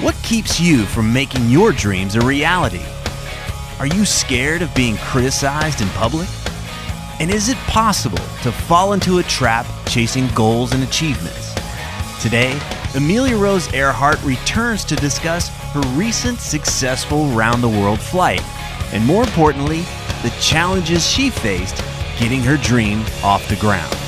What keeps you from making your dreams a reality? Are you scared of being criticized in public? And is it possible to fall into a trap chasing goals and achievements? Today, Amelia Rose Earhart returns to discuss her recent successful round the world flight, and more importantly, the challenges she faced getting her dream off the ground.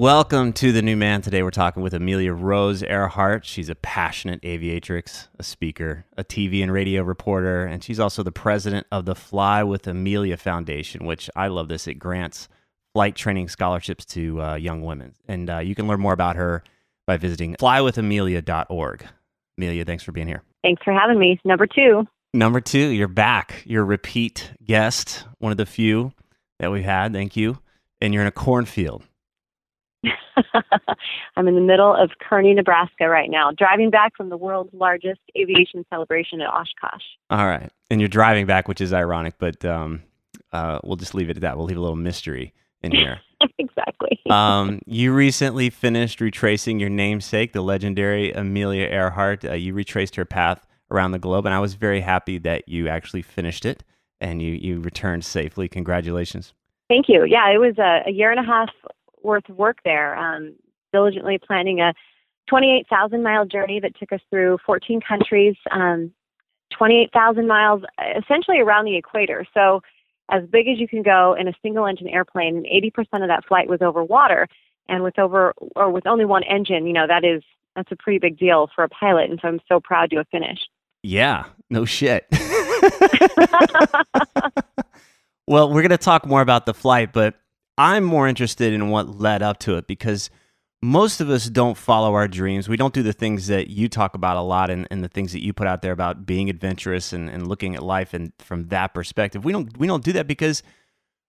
Welcome to the new man. Today we're talking with Amelia Rose Earhart. She's a passionate aviatrix, a speaker, a TV and radio reporter, and she's also the president of the Fly with Amelia Foundation, which I love this. It grants flight training scholarships to uh, young women. And uh, you can learn more about her by visiting flywithamelia.org. Amelia, thanks for being here. Thanks for having me. Number two. Number two, you're back. You're a repeat guest, one of the few that we've had. Thank you. And you're in a cornfield. I'm in the middle of Kearney, Nebraska right now, driving back from the world's largest aviation celebration at Oshkosh. All right. And you're driving back, which is ironic, but um, uh, we'll just leave it at that. We'll leave a little mystery in here. exactly. um, you recently finished retracing your namesake, the legendary Amelia Earhart. Uh, you retraced her path around the globe, and I was very happy that you actually finished it and you, you returned safely. Congratulations. Thank you. Yeah, it was a, a year and a half worth of work there, um, diligently planning a 28,000 mile journey that took us through 14 countries, um, 28,000 miles essentially around the equator. So, as big as you can go in a single engine airplane, and 80% of that flight was over water. And with over or with only one engine, you know, that is that's a pretty big deal for a pilot. And so I'm so proud to have finished. Yeah, no shit. well, we're going to talk more about the flight, but I'm more interested in what led up to it because most of us don't follow our dreams. We don't do the things that you talk about a lot and, and the things that you put out there about being adventurous and, and looking at life and from that perspective. We don't we don't do that because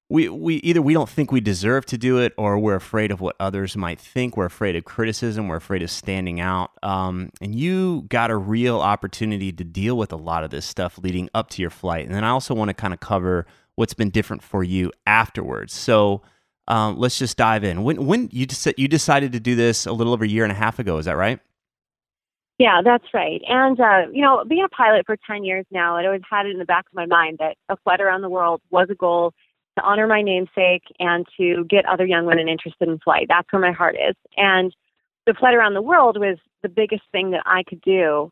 we, we either we don't think we deserve to do it or we're afraid of what others might think. We're afraid of criticism. We're afraid of standing out. Um, and you got a real opportunity to deal with a lot of this stuff leading up to your flight. And then I also want to kind of cover what's been different for you afterwards. So um, let's just dive in. When when you just you decided to do this a little over a year and a half ago, is that right? Yeah, that's right. And uh, you know, being a pilot for ten years now, I'd always had it in the back of my mind that a flight around the world was a goal to honor my namesake and to get other young women interested in flight. That's where my heart is. And the flight around the world was the biggest thing that I could do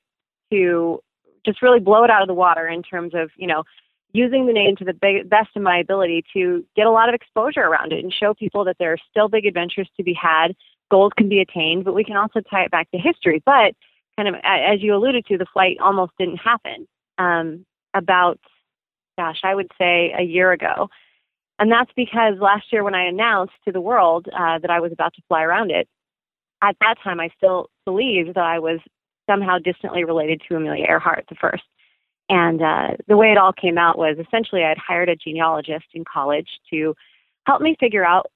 to just really blow it out of the water in terms of, you know, using the name to the big, best of my ability to get a lot of exposure around it and show people that there are still big adventures to be had. Goals can be attained, but we can also tie it back to history. But kind of as you alluded to, the flight almost didn't happen um, about, gosh, I would say a year ago. And that's because last year when I announced to the world uh, that I was about to fly around it, at that time I still believed that I was somehow distantly related to Amelia Earhart the first. And uh, the way it all came out was essentially I'd hired a genealogist in college to help me figure out,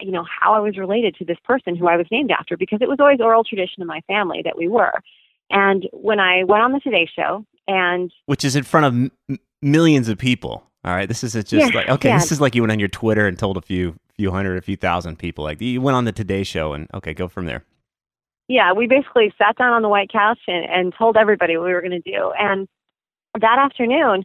you know, how I was related to this person who I was named after because it was always oral tradition in my family that we were. And when I went on the Today Show, and which is in front of m- millions of people. All right, this is just yeah, like okay, yeah. this is like you went on your Twitter and told a few few hundred, a few thousand people. Like you went on the Today Show, and okay, go from there. Yeah, we basically sat down on the white couch and, and told everybody what we were going to do. And that afternoon,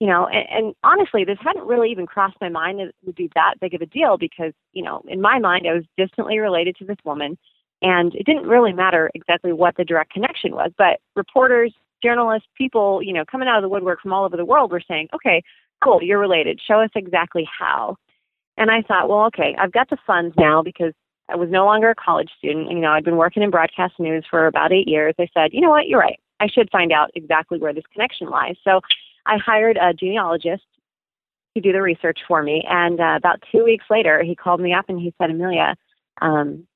you know, and, and honestly, this hadn't really even crossed my mind that it would be that big of a deal because, you know, in my mind, I was distantly related to this woman. And it didn't really matter exactly what the direct connection was, but reporters, journalists, people, you know, coming out of the woodwork from all over the world were saying, okay, cool, you're related. Show us exactly how. And I thought, well, okay, I've got the funds now because I was no longer a college student. You know, I'd been working in broadcast news for about eight years. I said, you know what, you're right. I should find out exactly where this connection lies. So I hired a genealogist to do the research for me. And uh, about two weeks later, he called me up and he said, Amelia, um,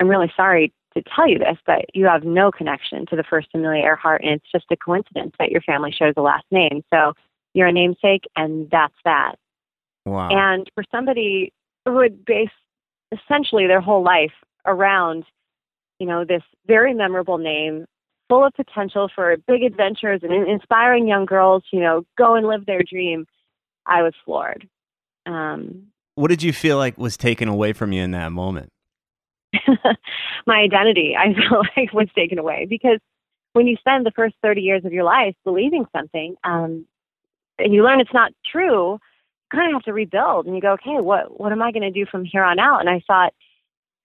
I'm really sorry to tell you this, but you have no connection to the first Amelia Earhart, and it's just a coincidence that your family shares the last name. So you're a namesake, and that's that. Wow. And for somebody who would base essentially their whole life around, you know, this very memorable name, full of potential for big adventures and inspiring young girls, you know, go and live their dream, I was floored. Um, what did you feel like was taken away from you in that moment? my identity, I feel like, was taken away because when you spend the first 30 years of your life believing something um, and you learn it's not true, you kind of have to rebuild and you go, okay, what, what am I going to do from here on out? And I thought,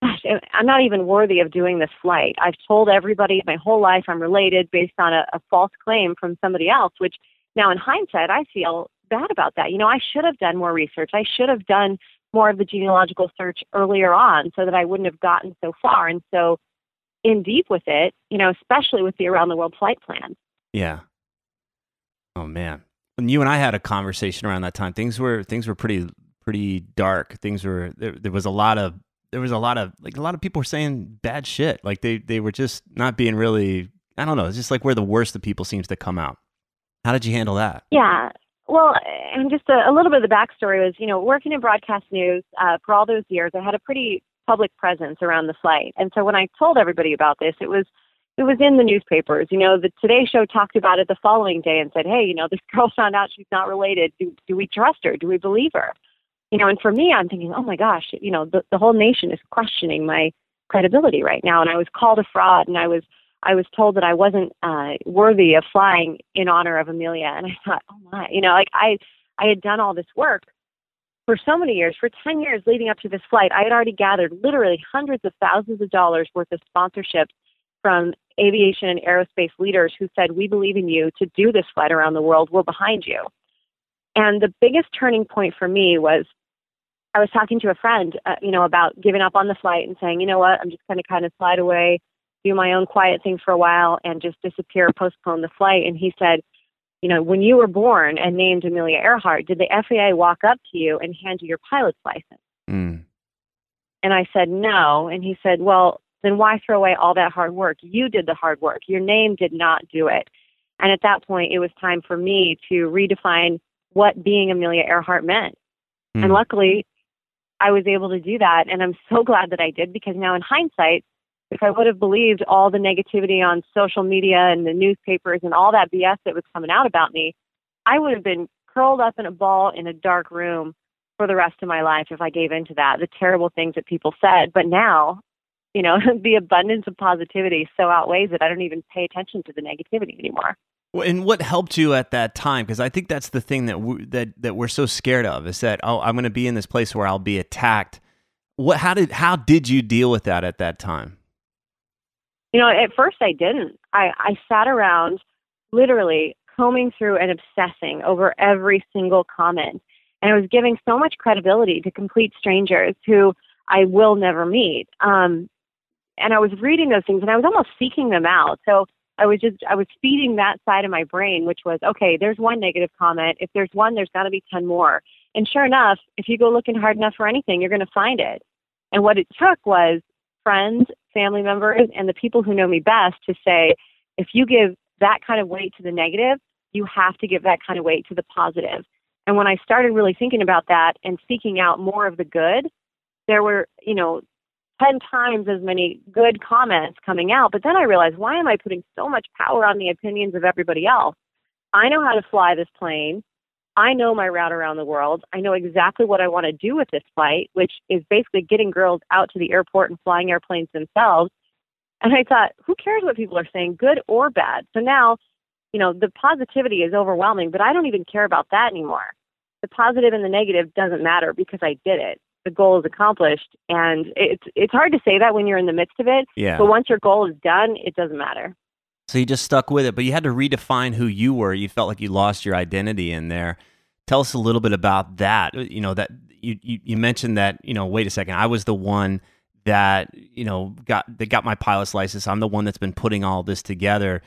gosh, I'm not even worthy of doing this flight. I've told everybody my whole life I'm related based on a, a false claim from somebody else, which now in hindsight, I feel bad about that. You know, I should have done more research. I should have done more of the genealogical search earlier on so that I wouldn't have gotten so far and so in deep with it, you know, especially with the around the world flight plan. Yeah. Oh man. When you and I had a conversation around that time, things were things were pretty pretty dark. Things were there, there was a lot of there was a lot of like a lot of people were saying bad shit. Like they they were just not being really I don't know, it's just like where the worst of people seems to come out. How did you handle that? Yeah. Well, and just a, a, little bit of the backstory was, you know, working in broadcast news uh, for all those years, I had a pretty public presence around the flight. And so when I told everybody about this, it was it was in the newspapers. You know, the Today Show talked about it the following day and said, "Hey, you know, this girl found out she's not related. Do do we trust her? Do we believe her?" You know, and for me, I'm thinking, "Oh my gosh, you know, the the whole nation is questioning my credibility right now." And I was called a fraud, and I was I was told that I wasn't uh, worthy of flying in honor of Amelia, and I thought, oh my, you know, like I I had done all this work for so many years, for 10 years leading up to this flight, I had already gathered literally hundreds of thousands of dollars worth of sponsorships from aviation and aerospace leaders who said, We believe in you to do this flight around the world. We're behind you. And the biggest turning point for me was I was talking to a friend, uh, you know, about giving up on the flight and saying, you know what, I'm just going to kind of slide away do my own quiet thing for a while and just disappear, postpone the flight. And he said, you know, when you were born and named Amelia Earhart, did the FAA walk up to you and hand you your pilot's license? Mm. And I said, no. And he said, well, then why throw away all that hard work? You did the hard work. Your name did not do it. And at that point, it was time for me to redefine what being Amelia Earhart meant. Mm. And luckily, I was able to do that. And I'm so glad that I did because now, in hindsight, if I would have believed all the negativity on social media and the newspapers and all that BS that was coming out about me, I would have been curled up in a ball in a dark room for the rest of my life if I gave into that, the terrible things that people said. But now, you know, the abundance of positivity so outweighs it. I don't even pay attention to the negativity anymore. And what helped you at that time? Because I think that's the thing that we, that that we're so scared of is that oh, I'm going to be in this place where I'll be attacked. What? How did how did you deal with that at that time? You know, at first I didn't. I, I sat around literally combing through and obsessing over every single comment. And I was giving so much credibility to complete strangers who I will never meet. Um, and I was reading those things and I was almost seeking them out. So I was just, I was feeding that side of my brain, which was, okay, there's one negative comment. If there's one, there's got to be 10 more. And sure enough, if you go looking hard enough for anything, you're going to find it. And what it took was friends, family members, and the people who know me best to say, if you give that kind of weight to the negative, you have to give that kind of weight to the positive. And when I started really thinking about that and seeking out more of the good, there were, you know, 10 times as many good comments coming out. But then I realized, why am I putting so much power on the opinions of everybody else? I know how to fly this plane. I know my route around the world. I know exactly what I want to do with this flight, which is basically getting girls out to the airport and flying airplanes themselves. And I thought, who cares what people are saying, good or bad? So now, you know, the positivity is overwhelming, but I don't even care about that anymore. The positive and the negative doesn't matter because I did it. The goal is accomplished, and it's it's hard to say that when you're in the midst of it. Yeah. But once your goal is done, it doesn't matter. So you just stuck with it, but you had to redefine who you were. You felt like you lost your identity in there. Tell us a little bit about that. Uh, you know that you you, you mentioned that you know. Wait a second, I was the one that you know got that got my pilot's license. I'm the one that's been putting all this together.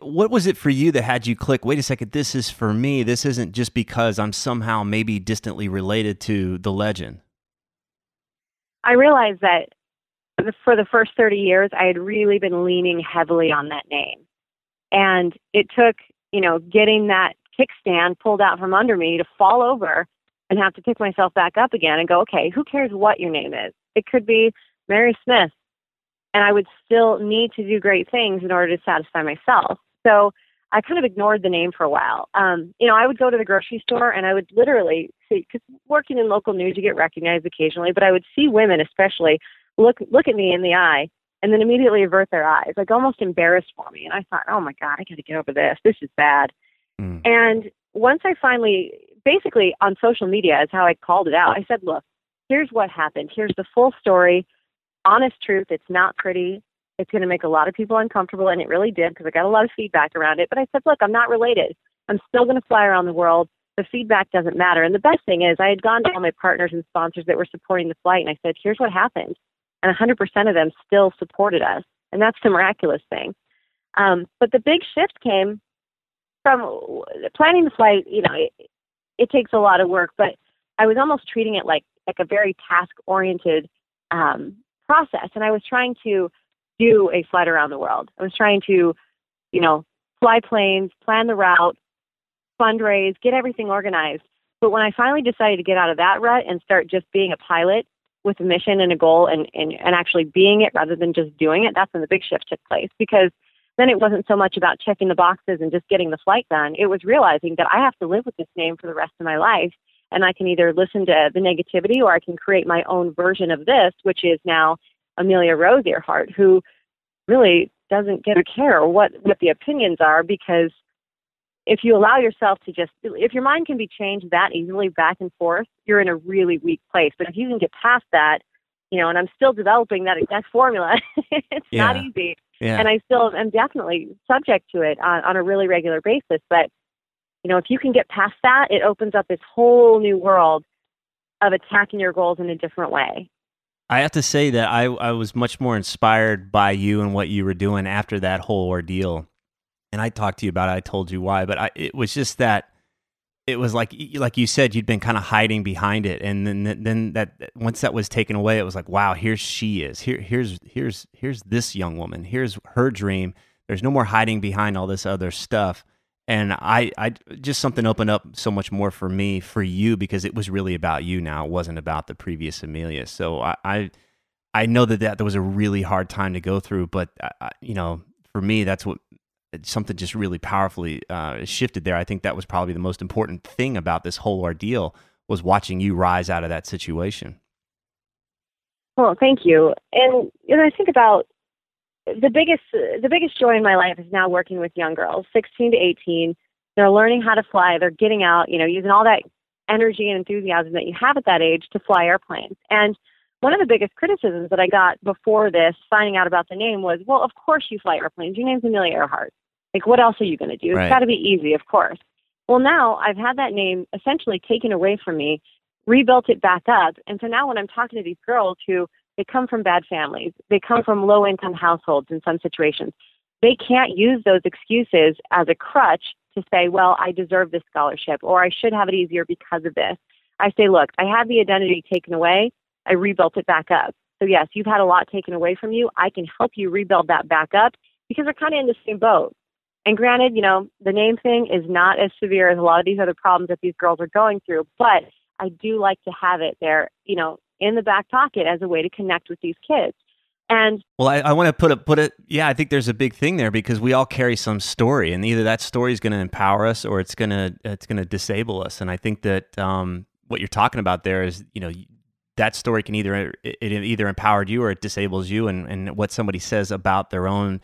What was it for you that had you click? Wait a second, this is for me. This isn't just because I'm somehow maybe distantly related to the legend. I realized that for the first 30 years, I had really been leaning heavily on that name. And it took, you know, getting that kickstand pulled out from under me to fall over and have to pick myself back up again and go, okay, who cares what your name is? It could be Mary Smith. And I would still need to do great things in order to satisfy myself. So I kind of ignored the name for a while. Um, you know, I would go to the grocery store and I would literally see, because working in local news, you get recognized occasionally, but I would see women, especially, look look at me in the eye and then immediately avert their eyes, like almost embarrassed for me. And I thought, oh my God, I got to get over this. This is bad. Mm. And once I finally, basically on social media is how I called it out. I said, look, here's what happened. Here's the full story, honest truth. It's not pretty. It's going to make a lot of people uncomfortable, and it really did because I got a lot of feedback around it. But I said, look, I'm not related. I'm still going to fly around the world. The feedback doesn't matter. And the best thing is, I had gone to all my partners and sponsors that were supporting the flight, and I said, here's what happened. And 100% of them still supported us. And that's the miraculous thing. Um, but the big shift came from planning the flight. You know, it, it takes a lot of work, but I was almost treating it like like a very task oriented um, process, and I was trying to do a flight around the world. I was trying to, you know, fly planes, plan the route, fundraise, get everything organized. But when I finally decided to get out of that rut and start just being a pilot with a mission and a goal and, and, and actually being it rather than just doing it, that's when the big shift took place. Because then it wasn't so much about checking the boxes and just getting the flight done. It was realizing that I have to live with this name for the rest of my life. And I can either listen to the negativity or I can create my own version of this, which is now Amelia Rose Earhart, who really doesn't get a care what, what the opinions are because if you allow yourself to just if your mind can be changed that easily back and forth, you're in a really weak place. But if you can get past that, you know, and I'm still developing that exact formula. it's yeah. not easy. Yeah. And I still am definitely subject to it on, on a really regular basis. But, you know, if you can get past that, it opens up this whole new world of attacking your goals in a different way. I have to say that I, I was much more inspired by you and what you were doing after that whole ordeal. And I talked to you about it. I told you why, but I, it was just that it was like like you said you'd been kind of hiding behind it. And then then that once that was taken away it was like wow here she is. Here here's here's here's this young woman. Here's her dream. There's no more hiding behind all this other stuff and i i just something opened up so much more for me for you because it was really about you now it wasn't about the previous amelia so i i, I know that, that that was a really hard time to go through but I, you know for me that's what something just really powerfully uh, shifted there. I think that was probably the most important thing about this whole ordeal was watching you rise out of that situation. Well, thank you. And you know, I think about the biggest the biggest joy in my life is now working with young girls, 16 to 18. They're learning how to fly. They're getting out, you know, using all that energy and enthusiasm that you have at that age to fly airplanes. And one of the biggest criticisms that I got before this, finding out about the name, was, "Well, of course you fly airplanes. Your name's Amelia Earhart. Like, what else are you going to do? Right. It's got to be easy, of course. Well, now I've had that name essentially taken away from me, rebuilt it back up. And so now when I'm talking to these girls who they come from bad families, they come from low income households in some situations, they can't use those excuses as a crutch to say, well, I deserve this scholarship or I should have it easier because of this. I say, look, I had the identity taken away. I rebuilt it back up. So, yes, you've had a lot taken away from you. I can help you rebuild that back up because we're kind of in the same boat. And granted, you know, the name thing is not as severe as a lot of these other problems that these girls are going through, but I do like to have it there, you know, in the back pocket as a way to connect with these kids. And well, I, I want to put it, put it. Yeah, I think there's a big thing there because we all carry some story, and either that story is going to empower us or it's going to it's to disable us. And I think that um, what you're talking about there is, you know, that story can either it either empowered you or it disables you, and and what somebody says about their own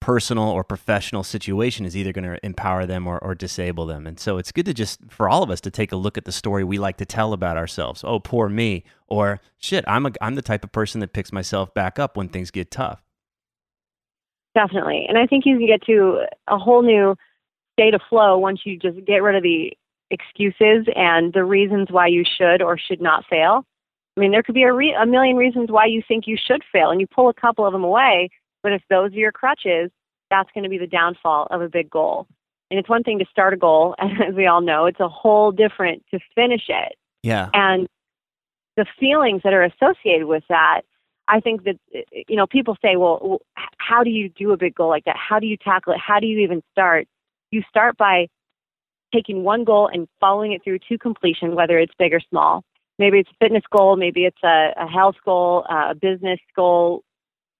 personal or professional situation is either going to empower them or, or disable them. And so it's good to just, for all of us, to take a look at the story we like to tell about ourselves. Oh, poor me. Or shit, I'm, a, I'm the type of person that picks myself back up when things get tough. Definitely. And I think you can get to a whole new state of flow once you just get rid of the excuses and the reasons why you should or should not fail. I mean, there could be a, re- a million reasons why you think you should fail, and you pull a couple of them away but if those are your crutches, that's going to be the downfall of a big goal. And it's one thing to start a goal, as we all know, it's a whole different to finish it. Yeah. And the feelings that are associated with that, I think that, eh, eh, you know, people say, well, how do you do a big goal like that? How do you tackle it? How do you even start? You start by taking one goal and following it through to completion, whether it's big or small. Maybe it's a fitness goal, maybe it's a, a health goal, uh, a business goal,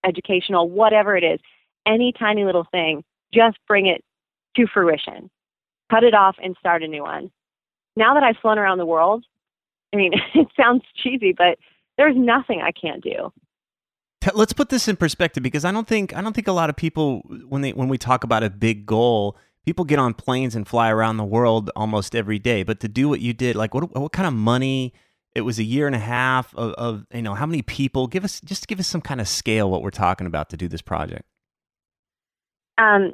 educational, whatever it is, any tiny little thing, just bring it to fruition. Cut it off and start a new one. Now that I've flown around the world, I mean, it sounds cheesy, but there's nothing I can't do. Let's put this in perspective because I don't think I don't think a lot of people when they when we talk about a big goal, people get on planes and fly around the world almost every day. But to do what you did, like what what kind of money, it was a year and a half of, of, you know how many people give us just give us some kind of scale what we're talking about to do this project. Um,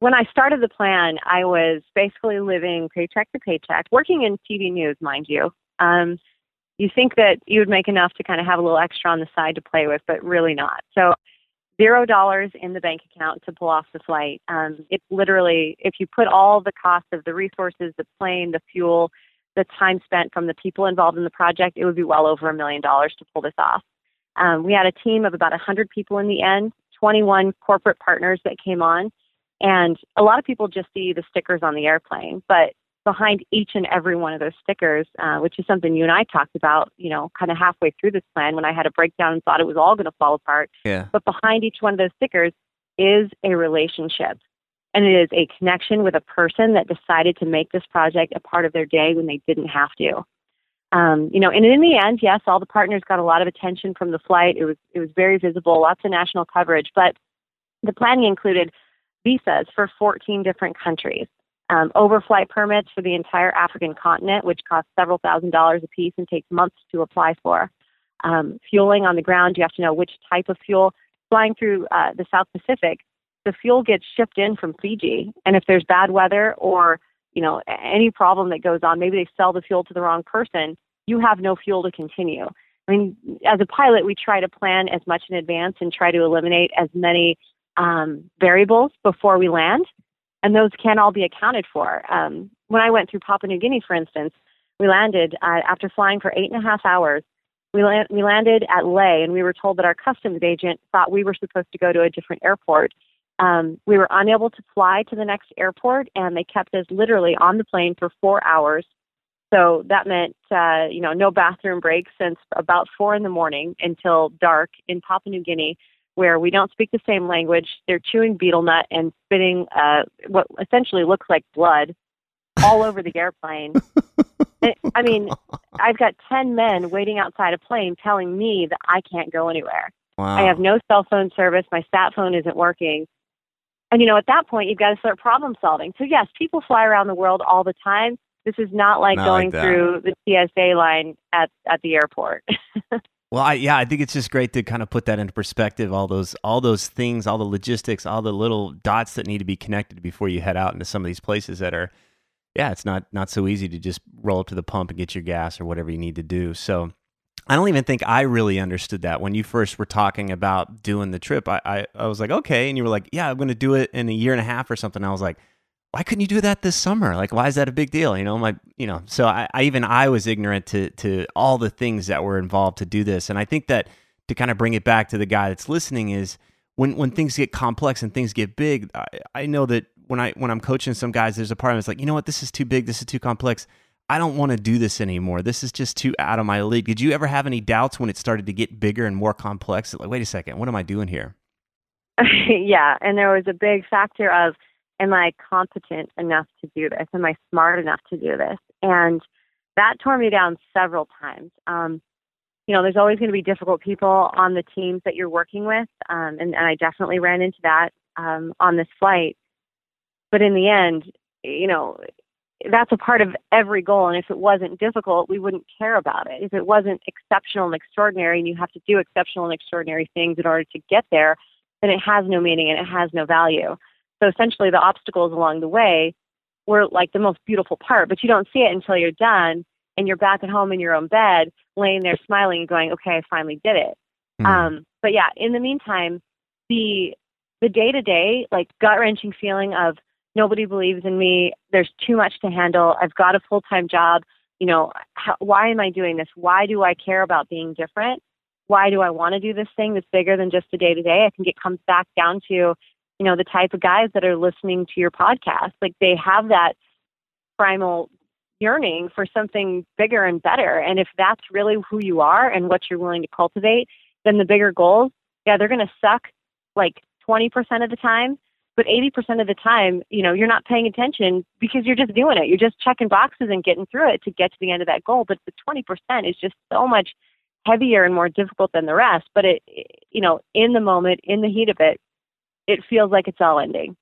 when i started the plan i was basically living paycheck to paycheck working in tv news mind you. Um, you think that you would make enough to kind of have a little extra on the side to play with but really not. So zero dollars in the bank account to pull off the flight. Um, literally if you put all the cost of the resources the plane the fuel the time spent from the people involved in the project, it would be well over a million dollars to pull this off. Um, we had a team of about 100 people in the end, 21 corporate partners that came on, and a lot of people just see the stickers on the airplane, but behind each and every one of those stickers, uh, which is something you and I talked about, you know, kind of halfway through this plan when I had a breakdown and thought it was all going to fall apart. Yeah. But behind each one of those stickers is a relationship and it is a connection with a person that decided to make this project a part of their day when they didn't have to. Um, you know, and in the end, yes, all the partners got a lot of attention from the flight. It was it was very visible, lots of national coverage, but the planning included visas for 14 different countries, um, overflight permits for the entire African continent, which cost several thousand dollars a piece and takes months to apply for. Um, fueling on the ground, you have to know which type of fuel. Flying through uh, the South Pacific, the fuel gets shipped in from Fiji, and if there's bad weather or you know any problem that goes on, maybe they sell the fuel to the wrong person, you have no fuel to continue. I mean, as a pilot, we try to plan as much in advance and try to eliminate as many um, variables before we land, and those can all be accounted for. Um, when I went through Papua New Guinea, for instance, we landed uh, after flying for eight and a half hours. We, we landed at Lae, and we were told that our customs agent thought we were supposed to go to a different airport um, we were unable to fly to the next airport, and they kept us literally on the plane for four hours. So that meant, uh, you know, no bathroom breaks since about four in the morning until dark in Papua New Guinea, where we don't speak the same language. They're chewing betel nut and spitting uh, what essentially looks like blood all over the airplane. I mean, I've got 10 men waiting outside a plane telling me that I can't go anywhere. Wow. I have no cell phone service. My sat phone isn't working. And you know, at that point, you've got to start problem solving. So yes, people fly around the world all the time. This is not like Not going like through the TSA line at at the airport. Well, I, yeah, I think it's just great to kind of put that into perspective. All those, all those things, all the logistics, all the little dots that need to be connected before you head out into some of these places that are, yeah, it's not not so easy to just roll up to the pump and get your gas or whatever you need to do. So, I don't even think I really understood that when you first were talking about doing the trip. I I, I was like, okay, and you were like, yeah, I'm going to do it in a year and a half or something. I was like, why couldn't you do that this summer? Like, why is that a big deal? You know, my, you know, so I, I even I was ignorant to to all the things that were involved to do this, and I think that to kind of bring it back to the guy that's listening is when when things get complex and things get big, I, I know that when I when I'm coaching some guys, there's a part of me that's like, you know what, this is too big, this is too complex. I don't want to do this anymore. This is just too out of my league. Did you ever have any doubts when it started to get bigger and more complex? Like, wait a second, what am I doing here? yeah, and there was a big factor of, am I competent enough to do this? Am I smart enough to do this? And that tore me down several times. Um, you know, there's always going to be difficult people on the teams that you're working with. Um, and, and I definitely ran into that um, on this flight. But in the end, you know, that's a part of every goal. And if it wasn't difficult, we wouldn't care about it. If it wasn't exceptional and extraordinary, and you have to do exceptional and extraordinary things in order to get there, then it has no meaning and it has no value. So essentially, the obstacles along the way were like the most beautiful part, but you don't see it until you're done and you're back at home in your own bed, laying there smiling and going, okay, I finally did it. Mm. Um, but yeah, in the meantime, the the day to day, like gut wrenching feeling of nobody believes in me. There's too much to handle. I've got a full time job. You know, how, why am I doing this? Why do I care about being different? Why do I want to do this thing that's bigger than just the day to day? I think it comes back down to, you know, the type of guys that are listening to your podcast. Like they have that primal yearning for something bigger and better. And if that's really who you are and what you're willing to cultivate, then the bigger goals, yeah, they're going to suck like 20% of the time. But 80% of the time, you know, you're not paying attention because you're just doing it. You're just checking boxes and getting through it to get to the end of that goal. But the 20% is just so much heavier and more difficult than the rest. But it, you know, in the moment, in the heat of it, it feels like it's all ending.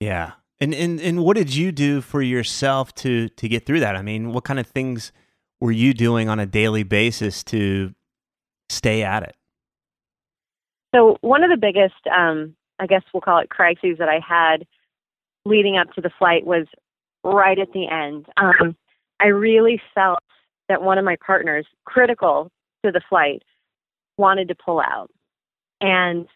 Yeah. And, and and what did you do for yourself to to get through that? I mean, what kind of things were you doing on a daily basis to stay at it? So one of the biggest, um, I guess we'll call it crises that I had leading up to the flight was right at the end. Um, I really felt that one of my partners, critical to the flight, wanted to pull out, and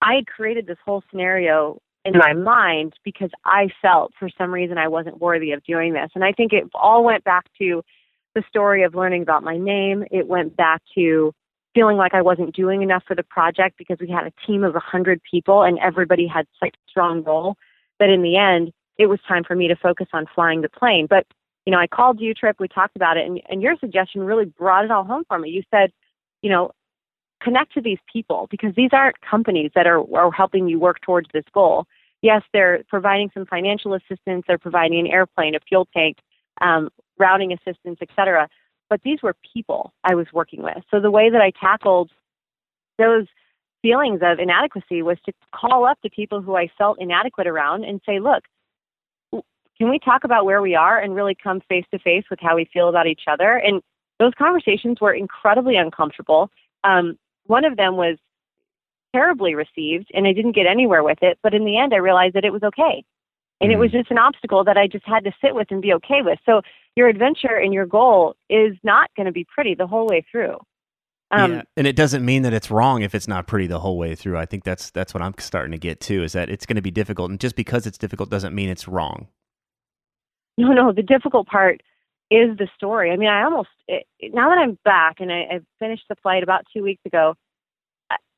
I had created this whole scenario in my mind because I felt for some reason I wasn't worthy of doing this. And I think it all went back to the story of learning about my name. It went back to feeling like I wasn't doing enough for the project because we had a team of 100 people and everybody had such a strong role that in the end, it was time for me to focus on flying the plane. But, you know, I called you, Trip, we talked about it, and, and your suggestion really brought it all home for me. You said, you know, connect to these people because these aren't companies that are, are helping you work towards this goal yes, they're providing some financial assistance, they're providing an airplane, a fuel tank, um, routing assistance, etc. But these were people I was working with. So the way that I tackled those feelings of inadequacy was to call up the people who I felt inadequate around and say, look, can we talk about where we are and really come face to face with how we feel about each other? And those conversations were incredibly uncomfortable. Um, one of them was terribly received and I didn't get anywhere with it. But in the end, I realized that it was okay. And mm. it was mm. just an obstacle that I just had to sit with and be okay with. So your adventure and your goal is not going to be pretty the whole way through. Um, yeah. And it doesn't mean that it's wrong if it's not pretty the whole way through. I think that's that's what I'm starting to get to is that it's going to be difficult, and just because it's difficult doesn't mean it's wrong. No, no. The difficult part is the story. I mean, I almost it, now that I'm back and I, I finished the flight about two weeks ago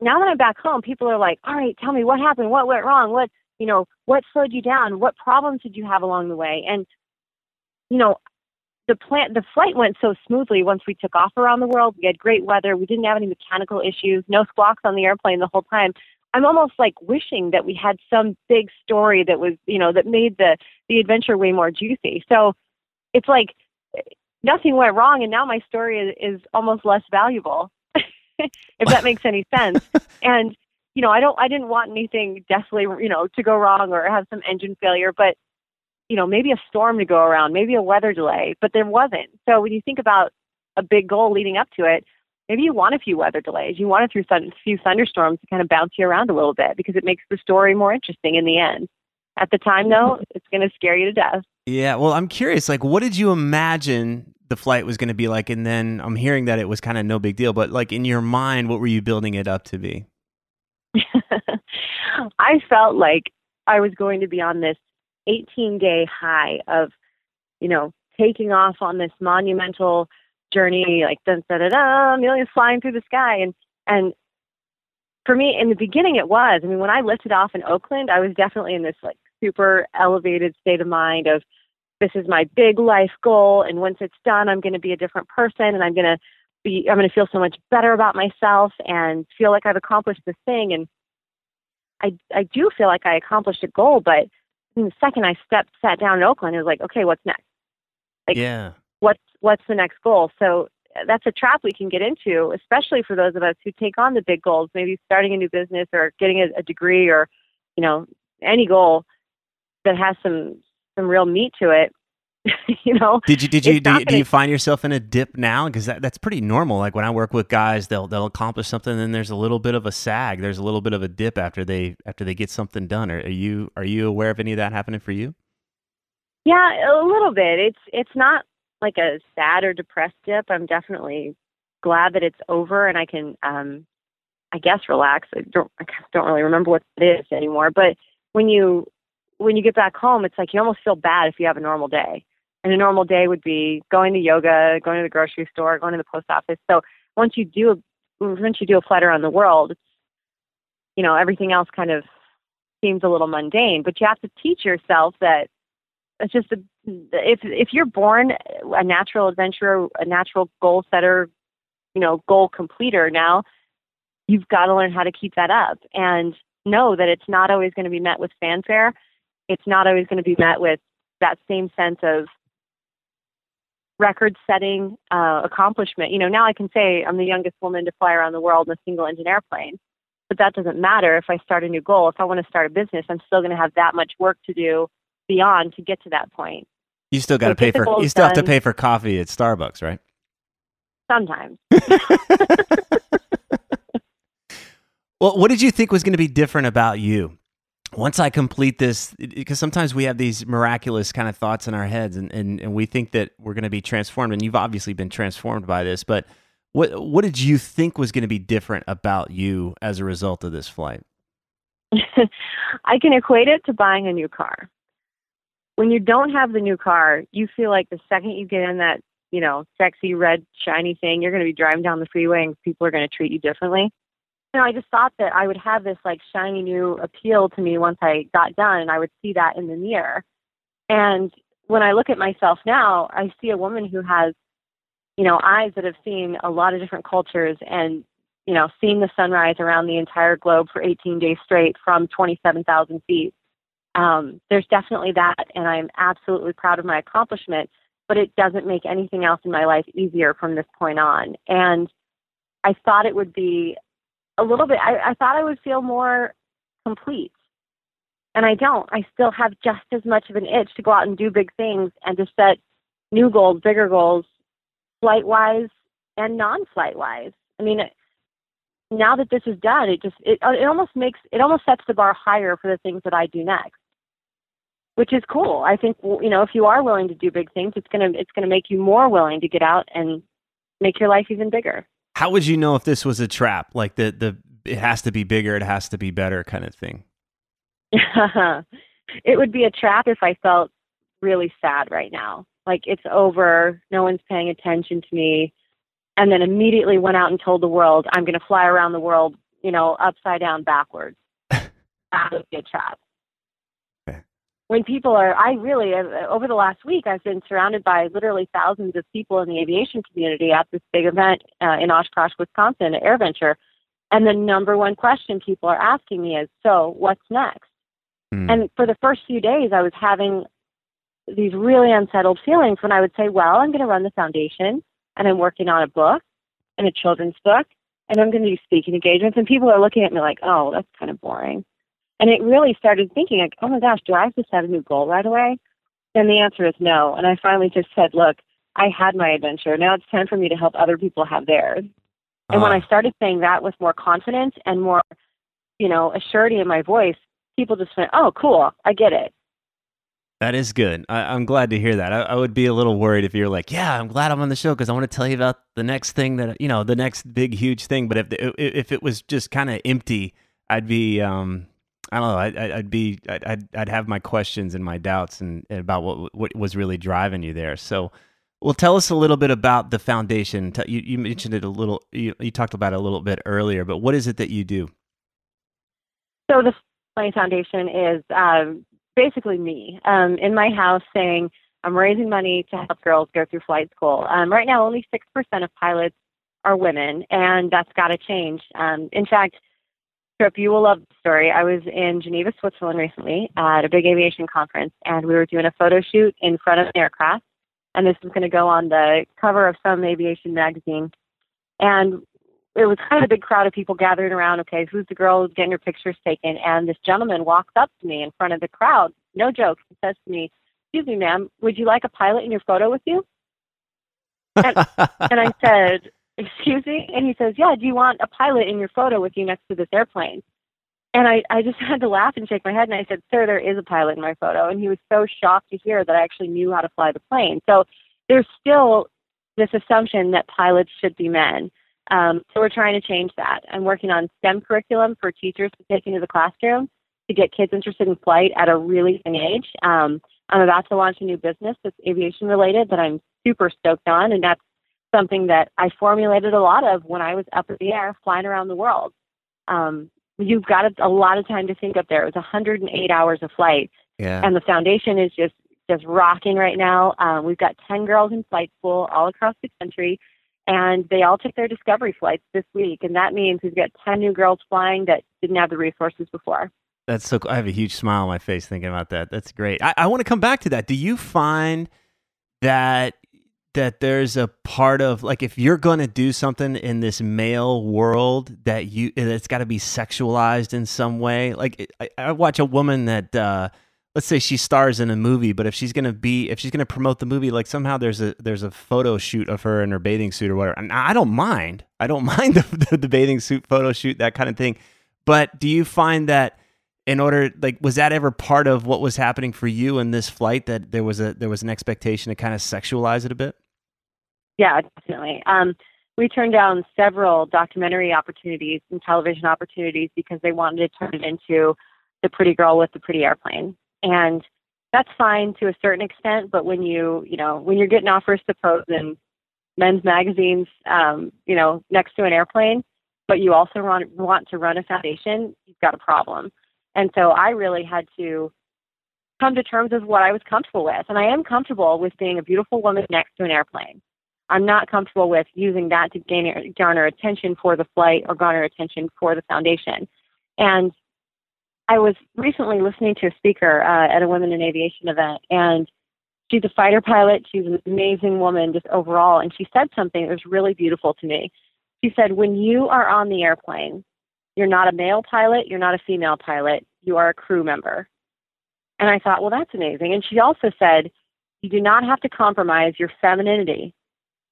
now that I'm back home, people are like, all right, tell me what happened, what went wrong, what, you know, what slowed you down, what problems did you have along the way? And, you know, the plant, the flight went so smoothly once we took off around the world. We had great weather. We didn't have any mechanical issues, no squawks on the airplane the whole time. I'm almost like wishing that we had some big story that was, you know, that made the the adventure way more juicy. So it's like nothing went wrong, and now my story is, is almost less valuable. if that makes any sense. and you know, I don't, I didn't want anything deathly, you know, to go wrong or have some engine failure, but you know, maybe a storm to go around, maybe a weather delay, but there wasn't. So when you think about a big goal leading up to it, maybe you want a few weather delays. You want a few, a few thunderstorms to kind of bounce you around a little bit because it makes the story more interesting in the end. At the time, though, it's going to scare you to death. Yeah. Well, I'm curious. Like, what did you imagine the flight was going to be like and then i'm hearing that it was kind of no big deal but like in your mind what were you building it up to be i felt like i was going to be on this 18 day high of you know taking off on this monumental journey like da da da da millions flying through the sky and and for me, in the beginning, it was. I mean, when I lifted off in Oakland, I was definitely in this like super elevated state of mind of this is my big life goal, and once it's done, I'm going to be a different person, and I'm going to be, I'm going to feel so much better about myself, and feel like I've accomplished this thing. And I, I do feel like I accomplished a goal, but the second I stepped, sat down in Oakland, it was like, okay, what's next? Like, yeah. What's what's the next goal? So uh, that's a trap we can get into, especially for those of us who take on the big goals, maybe starting a new business or getting a, a degree or, you know, any goal that has some some real meat to it. you know, did you did you do, you do you find yourself in a dip now? Because that, that's pretty normal. Like when I work with guys, they'll they'll accomplish something, and then there's a little bit of a sag. There's a little bit of a dip after they after they get something done. Are, are you are you aware of any of that happening for you? Yeah, a little bit. It's it's not like a sad or depressed dip. I'm definitely glad that it's over and I can, um, I guess, relax. I don't, I don't really remember what it is anymore. But when you when you get back home, it's like you almost feel bad if you have a normal day. And a normal day would be going to yoga, going to the grocery store, going to the post office. So once you do once you do a flight around the world, you know everything else kind of seems a little mundane. But you have to teach yourself that it's just a, if if you're born a natural adventurer, a natural goal setter, you know, goal completer now, you've got to learn how to keep that up and know that it's not always going to be met with fanfare. It's not always going to be met with that same sense of record setting uh, accomplishment. You know, now I can say I'm the youngest woman to fly around the world in a single engine airplane, but that doesn't matter if I start a new goal. If I want to start a business, I'm still going to have that much work to do beyond to get to that point. You still got to so pay for you still done, have to pay for coffee at Starbucks, right? Sometimes. well, what did you think was going to be different about you? Once I complete this, because sometimes we have these miraculous kind of thoughts in our heads and, and, and we think that we're going to be transformed. And you've obviously been transformed by this, but what, what did you think was going to be different about you as a result of this flight? I can equate it to buying a new car when you don't have the new car, you feel like the second you get in that, you know, sexy red shiny thing, you're going to be driving down the freeway and people are going to treat you differently. You know, I just thought that I would have this like shiny new appeal to me once I got done and I would see that in the mirror. And when I look at myself now, I see a woman who has, you know, eyes that have seen a lot of different cultures and, you know, seen the sunrise around the entire globe for 18 days straight from 27,000 feet um, there's definitely that, and I'm absolutely proud of my accomplishment. But it doesn't make anything else in my life easier from this point on. And I thought it would be a little bit. I, I thought I would feel more complete, and I don't. I still have just as much of an itch to go out and do big things and to set new goals, bigger goals, flight wise and non-flight wise. I mean, now that this is done, it just it it almost makes it almost sets the bar higher for the things that I do next which is cool. I think you know if you are willing to do big things, it's gonna it's gonna make you more willing to get out and make your life even bigger. How would you know if this was a trap? Like the the it has to be bigger, it has to be better kind of thing. it would be a trap if I felt really sad right now. Like it's over, no one's paying attention to me, and then immediately went out and told the world I'm going to fly around the world, you know, upside down backwards. that would be a trap when people are, I really, uh, over the last week, I've been surrounded by literally thousands of people in the aviation community at this big event uh, in Oshkosh, Wisconsin, at AirVenture. And the number one question people are asking me is, so what's next? Mm. And for the first few days, I was having these really unsettled feelings when I would say, well, I'm going to run the foundation and I'm working on a book and a children's book and I'm going to do speaking engagements. And people are looking at me like, oh, that's kind of boring. And it really started thinking, like, oh my gosh, do I have to set a new goal right away? And the answer is no. And I finally just said, look, I had my adventure. Now it's time for me to help other people have theirs. And uh when uh-huh. I started saying that with more confidence and more, you know, assurity in my voice, people just went, oh, cool, I get it. That is good. I, am glad to hear that. I, I, would be a little worried if you're like, "Yeah, I'm glad I'm on the show because I want to tell you about the next thing that you know, the next big, huge thing." But if the, if it was just kind of empty, I'd be um, I don't know. I, would be, I'd, I'd have my questions and my doubts and, and, about what what was really driving you there. So, well, tell us a little bit about the foundation. You, you mentioned it a little. You, you talked about it a little bit earlier, but what is it that you do? So the Plane Foundation is um, basically me um, in my house saying I'm raising money to help girls go through flight school. Um, right now, only 6% of pilots are women, and that's got to change. Um, in fact, Tripp, you will love the story. I was in Geneva, Switzerland recently at a big aviation conference, and we were doing a photo shoot in front of an aircraft. And this was going to go on the cover of some aviation magazine. And it was kind of a big crowd of people gathering around. Okay, who's the girl who's getting her pictures taken? And this gentleman walks up to me in front of the crowd. No joke. He says to me, "Excuse me, ma'am, would you like a pilot in your photo with you?" And, and I said, "Excuse me?" And he says, "Yeah. Do you want a pilot in your photo with you next to this airplane?" And I, I just had to laugh and shake my head. And I said, Sir, there is a pilot in my photo. And he was so shocked to hear that I actually knew how to fly the plane. So there's still this assumption that pilots should be men. Um, so we're trying to change that. I'm working on STEM curriculum for teachers to take into the classroom to get kids interested in flight at a really young age. Um, I'm about to launch a new business that's aviation related that I'm super stoked on, and that's something that I formulated a lot of when I was up in the air flying around the world. Um, you've got a, a lot of time to think up there. It was 108 hours of flight, Yeah. and the foundation is just just rocking right now. Um, we've got 10 girls in flight school all across the country, and they all took their discovery flights this week. And that means we've got 10 new girls flying that didn't have the resources before. That's so. Cool. I have a huge smile on my face thinking about that. That's great. I, I want to come back to that. Do you find that that there's a part of like if you're going to do something in this male world that you it's got to be sexualized in some way? Like I, I watch a woman that. uh Let's say she stars in a movie, but if she's gonna be, if she's gonna promote the movie, like somehow there's a there's a photo shoot of her in her bathing suit or whatever. And I don't mind, I don't mind the, the, the bathing suit photo shoot, that kind of thing. But do you find that in order like was that ever part of what was happening for you in this flight that there was a there was an expectation to kind of sexualize it a bit Yeah, definitely. Um, we turned down several documentary opportunities and television opportunities because they wanted to turn it into the pretty girl with the pretty airplane. And that's fine to a certain extent, but when you, you know, when you're getting offers to pose in men's magazines, um, you know, next to an airplane, but you also want, want to run a foundation, you've got a problem. And so I really had to come to terms with what I was comfortable with. And I am comfortable with being a beautiful woman next to an airplane. I'm not comfortable with using that to gain, garner attention for the flight or garner attention for the foundation. And I was recently listening to a speaker uh, at a Women in Aviation event, and she's a fighter pilot. She's an amazing woman just overall. And she said something that was really beautiful to me. She said, When you are on the airplane, you're not a male pilot, you're not a female pilot, you are a crew member. And I thought, well, that's amazing. And she also said, you do not have to compromise your femininity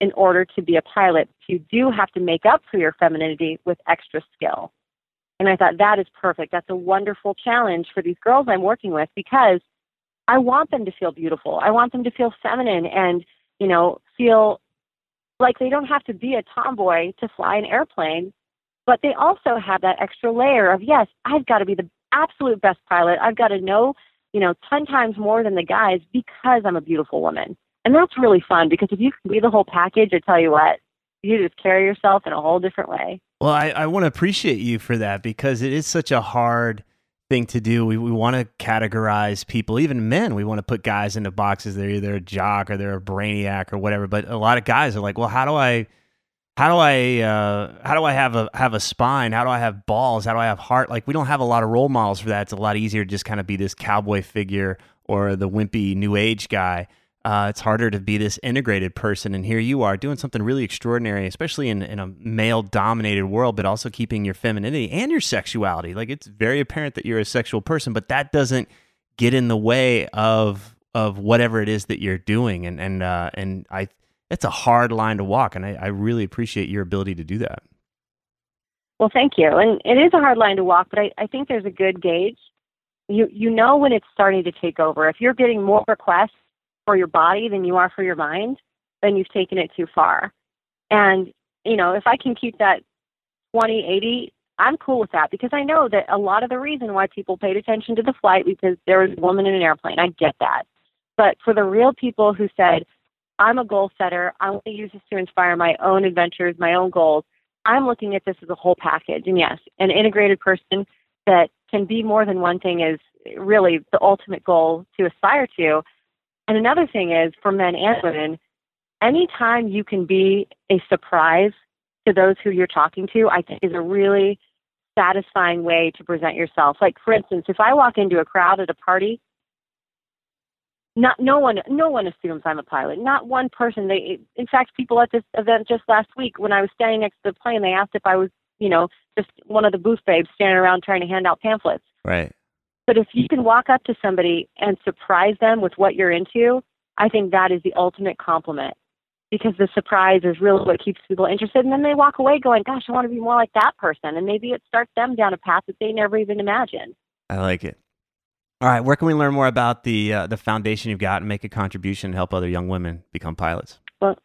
in order to be a pilot. You do have to make up for your femininity with extra skill. And I thought that is perfect. That's a wonderful challenge for these girls I'm working with because I want them to feel beautiful. I want them to feel feminine and, you know, feel like they don't have to be a tomboy to fly an airplane, but they also have that extra layer of, yes, I've got to be the absolute best pilot. I've got to know, you know, 10 times more than the guys because I'm a beautiful woman. And that's really fun because if you can be the whole package, I tell you what, you just carry yourself in a whole different way. well i, I want to appreciate you for that because it is such a hard thing to do we, we want to categorize people even men we want to put guys into boxes they're either a jock or they're a brainiac or whatever but a lot of guys are like well how do i how do I uh, how do I have a have a spine? How do I have balls? How do I have heart? Like we don't have a lot of role models for that. It's a lot easier to just kind of be this cowboy figure or the wimpy new age guy. Uh, it's harder to be this integrated person, and here you are doing something really extraordinary, especially in, in a male dominated world, but also keeping your femininity and your sexuality. Like it's very apparent that you're a sexual person, but that doesn't get in the way of of whatever it is that you're doing. And and uh, and I it's a hard line to walk, and I, I really appreciate your ability to do that. Well, thank you. And it is a hard line to walk, but I, I think there's a good gauge. You you know when it's starting to take over. If you're getting more requests for your body than you are for your mind, then you've taken it too far. And you know, if I can keep that 20 80, I'm cool with that because I know that a lot of the reason why people paid attention to the flight because there was a woman in an airplane. I get that. But for the real people who said, I'm a goal setter, I want to use this to inspire my own adventures, my own goals. I'm looking at this as a whole package. And yes, an integrated person that can be more than one thing is really the ultimate goal to aspire to. And another thing is for men and women, anytime you can be a surprise to those who you're talking to, I think is a really satisfying way to present yourself. Like for instance, if I walk into a crowd at a party, not no one no one assumes I'm a pilot. Not one person. They in fact people at this event just last week when I was standing next to the plane, they asked if I was, you know, just one of the booth babes standing around trying to hand out pamphlets. Right. But if you can walk up to somebody and surprise them with what you're into, I think that is the ultimate compliment because the surprise is really what keeps people interested. And then they walk away going, gosh, I want to be more like that person. And maybe it starts them down a path that they never even imagined. I like it. All right. Where can we learn more about the, uh, the foundation you've got and make a contribution and help other young women become pilots? Well,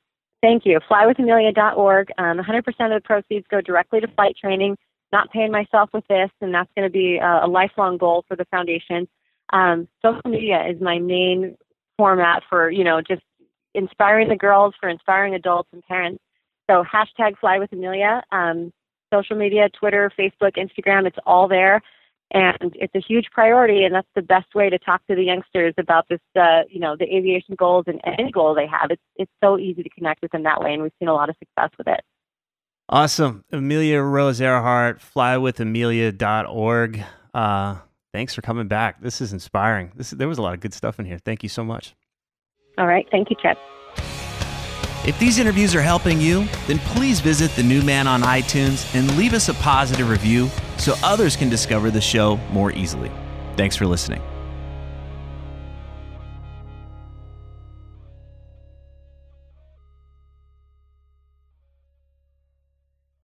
thank you. Flywithamelia.org. Um, 100% of the proceeds go directly to flight training not paying myself with this, and that's going to be a, a, lifelong goal for the foundation. Um, social media is my main format for, you know, just inspiring the girls, for inspiring adults and parents. So hashtag Fly with Amelia, um, social media, Twitter, Facebook, Instagram, it's all there. And it's a huge priority, and that's the best way to talk to the youngsters about this, uh, you know, the aviation goals and any goal they have. It's it's so easy to connect with them that way, and we've seen a lot of success with it. Awesome. Amelia Rose Earhart, flywithamelia.org. Uh, thanks for coming back. This is inspiring. This, there was a lot of good stuff in here. Thank you so much. All right. Thank you, Tripp. If these interviews are helping you, then please visit The New Man on iTunes and leave us a positive review so others can discover the show more easily. Thanks for listening.